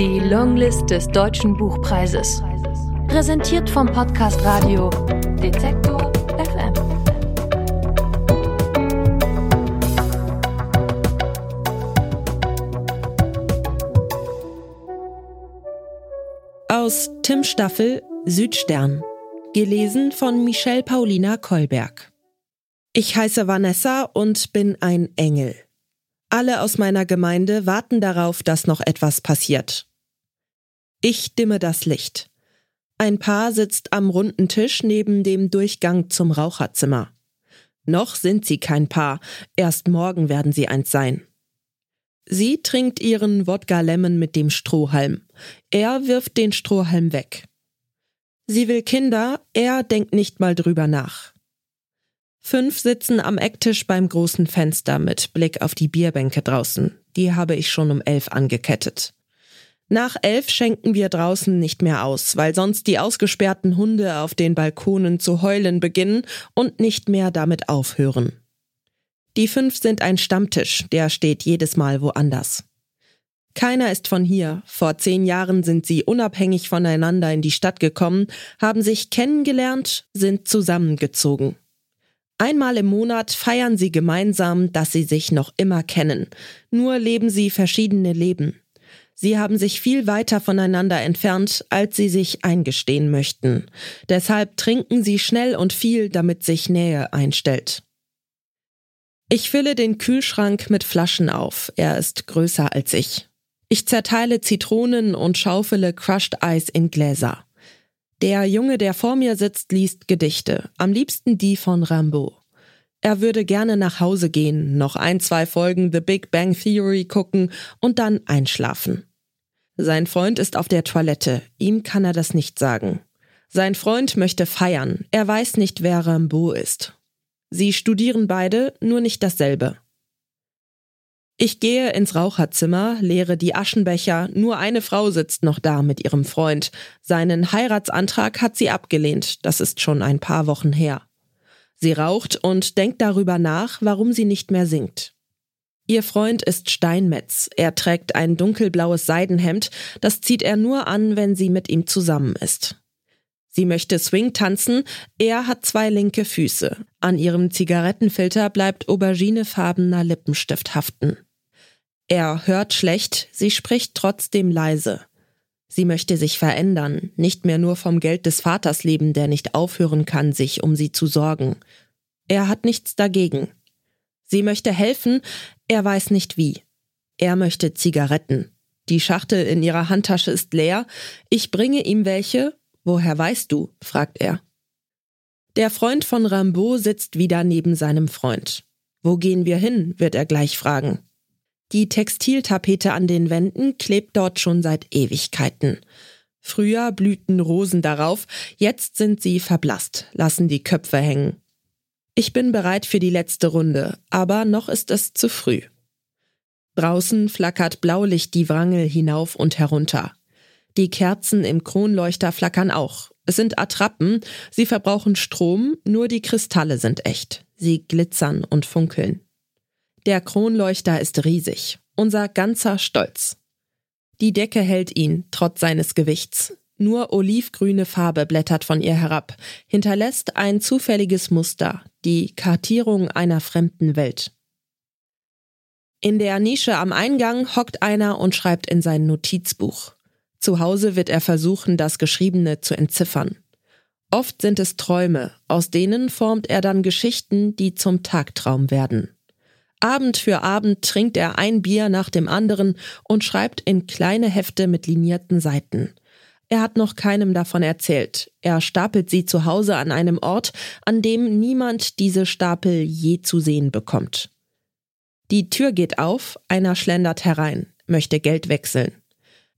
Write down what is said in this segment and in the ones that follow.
Die Longlist des Deutschen Buchpreises. Präsentiert vom Podcast Radio Detektor FM. Aus Tim Staffel Südstern. Gelesen von Michelle Paulina Kolberg. Ich heiße Vanessa und bin ein Engel. Alle aus meiner Gemeinde warten darauf, dass noch etwas passiert. Ich dimme das Licht. Ein Paar sitzt am runden Tisch neben dem Durchgang zum Raucherzimmer. Noch sind sie kein Paar, erst morgen werden sie eins sein. Sie trinkt ihren Wodka Lemon mit dem Strohhalm. Er wirft den Strohhalm weg. Sie will Kinder, er denkt nicht mal drüber nach. Fünf sitzen am Ecktisch beim großen Fenster mit Blick auf die Bierbänke draußen. Die habe ich schon um elf angekettet. Nach elf schenken wir draußen nicht mehr aus, weil sonst die ausgesperrten Hunde auf den Balkonen zu heulen beginnen und nicht mehr damit aufhören. Die fünf sind ein Stammtisch, der steht jedes Mal woanders. Keiner ist von hier. Vor zehn Jahren sind sie unabhängig voneinander in die Stadt gekommen, haben sich kennengelernt, sind zusammengezogen. Einmal im Monat feiern sie gemeinsam, dass sie sich noch immer kennen. Nur leben sie verschiedene Leben. Sie haben sich viel weiter voneinander entfernt, als sie sich eingestehen möchten. Deshalb trinken sie schnell und viel, damit sich Nähe einstellt. Ich fülle den Kühlschrank mit Flaschen auf. Er ist größer als ich. Ich zerteile Zitronen und schaufele Crushed Eis in Gläser. Der Junge, der vor mir sitzt, liest Gedichte, am liebsten die von Rimbaud. Er würde gerne nach Hause gehen, noch ein, zwei Folgen The Big Bang Theory gucken und dann einschlafen. Sein Freund ist auf der Toilette, ihm kann er das nicht sagen. Sein Freund möchte feiern, er weiß nicht, wer Rimbaud ist. Sie studieren beide, nur nicht dasselbe. Ich gehe ins Raucherzimmer, leere die Aschenbecher, nur eine Frau sitzt noch da mit ihrem Freund. Seinen Heiratsantrag hat sie abgelehnt, das ist schon ein paar Wochen her. Sie raucht und denkt darüber nach, warum sie nicht mehr singt. Ihr Freund ist Steinmetz. Er trägt ein dunkelblaues Seidenhemd, das zieht er nur an, wenn sie mit ihm zusammen ist. Sie möchte Swing tanzen, er hat zwei linke Füße. An ihrem Zigarettenfilter bleibt auberginefarbener Lippenstift haften. Er hört schlecht, sie spricht trotzdem leise. Sie möchte sich verändern, nicht mehr nur vom Geld des Vaters leben, der nicht aufhören kann, sich um sie zu sorgen. Er hat nichts dagegen. Sie möchte helfen, er weiß nicht wie. Er möchte Zigaretten. Die Schachtel in ihrer Handtasche ist leer. Ich bringe ihm welche. Woher weißt du? fragt er. Der Freund von Rimbaud sitzt wieder neben seinem Freund. Wo gehen wir hin? wird er gleich fragen. Die Textiltapete an den Wänden klebt dort schon seit Ewigkeiten. Früher blühten Rosen darauf, jetzt sind sie verblasst, lassen die Köpfe hängen. Ich bin bereit für die letzte Runde, aber noch ist es zu früh. Draußen flackert Blaulicht die Wrangel hinauf und herunter. Die Kerzen im Kronleuchter flackern auch. Es sind Attrappen, sie verbrauchen Strom, nur die Kristalle sind echt. Sie glitzern und funkeln. Der Kronleuchter ist riesig, unser ganzer Stolz. Die Decke hält ihn, trotz seines Gewichts. Nur olivgrüne Farbe blättert von ihr herab, hinterlässt ein zufälliges Muster, die Kartierung einer fremden Welt. In der Nische am Eingang hockt einer und schreibt in sein Notizbuch. Zu Hause wird er versuchen, das Geschriebene zu entziffern. Oft sind es Träume, aus denen formt er dann Geschichten, die zum Tagtraum werden. Abend für Abend trinkt er ein Bier nach dem anderen und schreibt in kleine Hefte mit linierten Seiten. Er hat noch keinem davon erzählt. Er stapelt sie zu Hause an einem Ort, an dem niemand diese Stapel je zu sehen bekommt. Die Tür geht auf, einer schlendert herein, möchte Geld wechseln.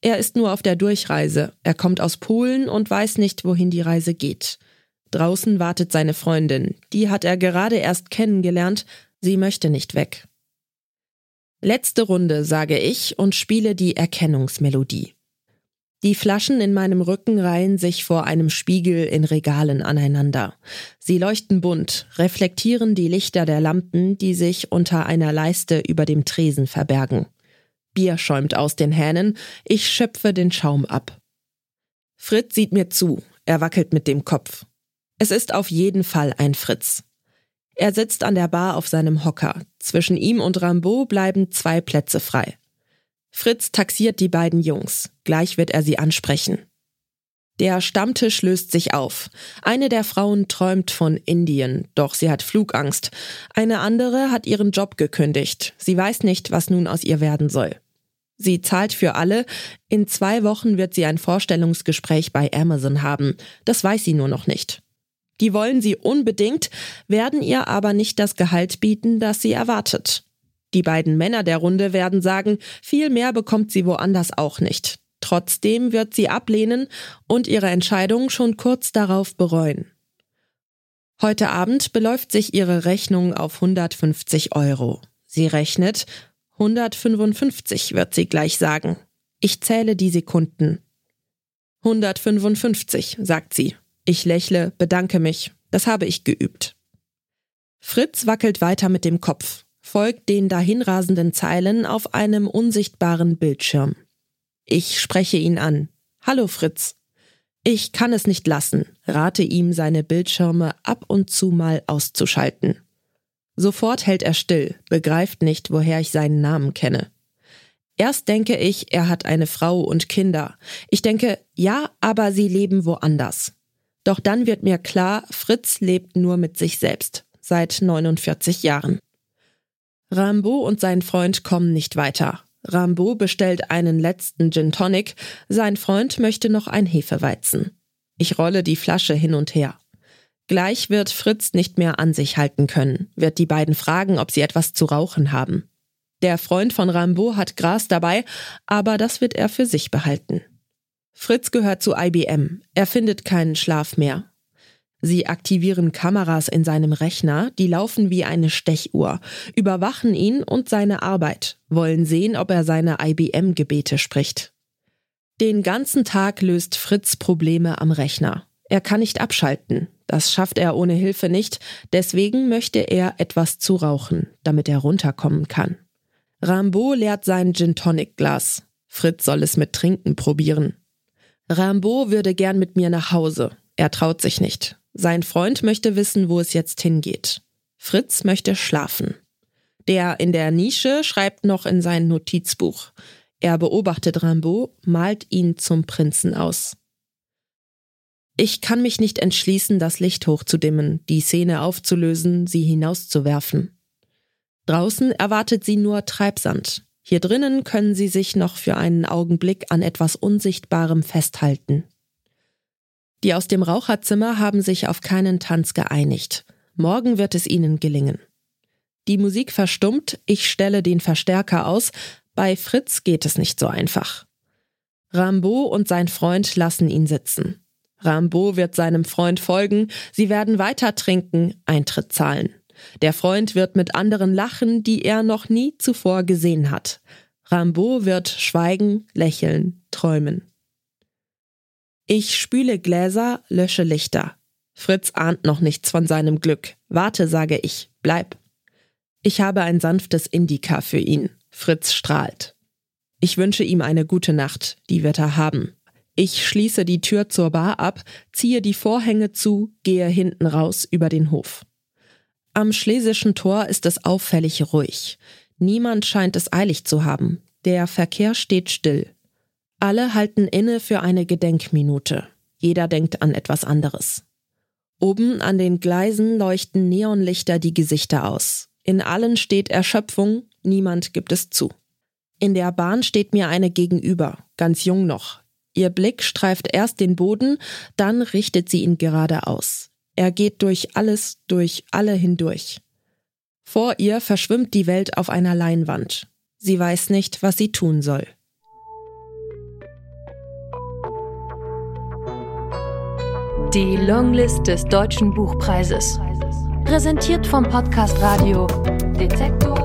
Er ist nur auf der Durchreise, er kommt aus Polen und weiß nicht, wohin die Reise geht. Draußen wartet seine Freundin, die hat er gerade erst kennengelernt, Sie möchte nicht weg. Letzte Runde, sage ich und spiele die Erkennungsmelodie. Die Flaschen in meinem Rücken reihen sich vor einem Spiegel in Regalen aneinander. Sie leuchten bunt, reflektieren die Lichter der Lampen, die sich unter einer Leiste über dem Tresen verbergen. Bier schäumt aus den Hähnen, ich schöpfe den Schaum ab. Fritz sieht mir zu, er wackelt mit dem Kopf. Es ist auf jeden Fall ein Fritz. Er sitzt an der Bar auf seinem Hocker. Zwischen ihm und Rambo bleiben zwei Plätze frei. Fritz taxiert die beiden Jungs. Gleich wird er sie ansprechen. Der Stammtisch löst sich auf. Eine der Frauen träumt von Indien, doch sie hat Flugangst. Eine andere hat ihren Job gekündigt. Sie weiß nicht, was nun aus ihr werden soll. Sie zahlt für alle. In zwei Wochen wird sie ein Vorstellungsgespräch bei Amazon haben. Das weiß sie nur noch nicht. Die wollen sie unbedingt, werden ihr aber nicht das Gehalt bieten, das sie erwartet. Die beiden Männer der Runde werden sagen, viel mehr bekommt sie woanders auch nicht. Trotzdem wird sie ablehnen und ihre Entscheidung schon kurz darauf bereuen. Heute Abend beläuft sich ihre Rechnung auf 150 Euro. Sie rechnet, 155 wird sie gleich sagen. Ich zähle die Sekunden. 155, sagt sie. Ich lächle, bedanke mich. Das habe ich geübt. Fritz wackelt weiter mit dem Kopf, folgt den dahinrasenden Zeilen auf einem unsichtbaren Bildschirm. Ich spreche ihn an. Hallo Fritz. Ich kann es nicht lassen, rate ihm, seine Bildschirme ab und zu mal auszuschalten. Sofort hält er still, begreift nicht, woher ich seinen Namen kenne. Erst denke ich, er hat eine Frau und Kinder. Ich denke, ja, aber sie leben woanders. Doch dann wird mir klar, Fritz lebt nur mit sich selbst, seit 49 Jahren. Rambo und sein Freund kommen nicht weiter. Rambo bestellt einen letzten Gin Tonic, sein Freund möchte noch ein Hefeweizen. Ich rolle die Flasche hin und her. Gleich wird Fritz nicht mehr an sich halten können, wird die beiden fragen, ob sie etwas zu rauchen haben. Der Freund von Rambo hat Gras dabei, aber das wird er für sich behalten. Fritz gehört zu IBM, er findet keinen Schlaf mehr. Sie aktivieren Kameras in seinem Rechner, die laufen wie eine Stechuhr, überwachen ihn und seine Arbeit, wollen sehen, ob er seine IBM-Gebete spricht. Den ganzen Tag löst Fritz Probleme am Rechner. Er kann nicht abschalten, das schafft er ohne Hilfe nicht, deswegen möchte er etwas zu rauchen, damit er runterkommen kann. Rambo leert sein Gin Tonic Glas. Fritz soll es mit Trinken probieren. Rambo würde gern mit mir nach Hause. Er traut sich nicht. Sein Freund möchte wissen, wo es jetzt hingeht. Fritz möchte schlafen. Der in der Nische schreibt noch in sein Notizbuch. Er beobachtet Rambo, malt ihn zum Prinzen aus. Ich kann mich nicht entschließen, das Licht hochzudimmen, die Szene aufzulösen, sie hinauszuwerfen. Draußen erwartet sie nur Treibsand. Hier drinnen können sie sich noch für einen Augenblick an etwas Unsichtbarem festhalten. Die aus dem Raucherzimmer haben sich auf keinen Tanz geeinigt. Morgen wird es ihnen gelingen. Die Musik verstummt, ich stelle den Verstärker aus, bei Fritz geht es nicht so einfach. Rambo und sein Freund lassen ihn sitzen. Rambo wird seinem Freund folgen, sie werden weiter trinken, Eintritt zahlen. Der Freund wird mit anderen lachen, die er noch nie zuvor gesehen hat. Rambo wird schweigen, lächeln, träumen. Ich spüle Gläser, lösche Lichter. Fritz ahnt noch nichts von seinem Glück. Warte, sage ich, bleib. Ich habe ein sanftes Indika für ihn. Fritz strahlt. Ich wünsche ihm eine gute Nacht, die wird er haben. Ich schließe die Tür zur Bar ab, ziehe die Vorhänge zu, gehe hinten raus über den Hof. Am Schlesischen Tor ist es auffällig ruhig. Niemand scheint es eilig zu haben. Der Verkehr steht still. Alle halten inne für eine Gedenkminute. Jeder denkt an etwas anderes. Oben an den Gleisen leuchten Neonlichter die Gesichter aus. In allen steht Erschöpfung, niemand gibt es zu. In der Bahn steht mir eine gegenüber, ganz jung noch. Ihr Blick streift erst den Boden, dann richtet sie ihn geradeaus. Er geht durch alles, durch alle hindurch. Vor ihr verschwimmt die Welt auf einer Leinwand. Sie weiß nicht, was sie tun soll. Die Longlist des Deutschen Buchpreises. Präsentiert vom Podcast Radio Detektor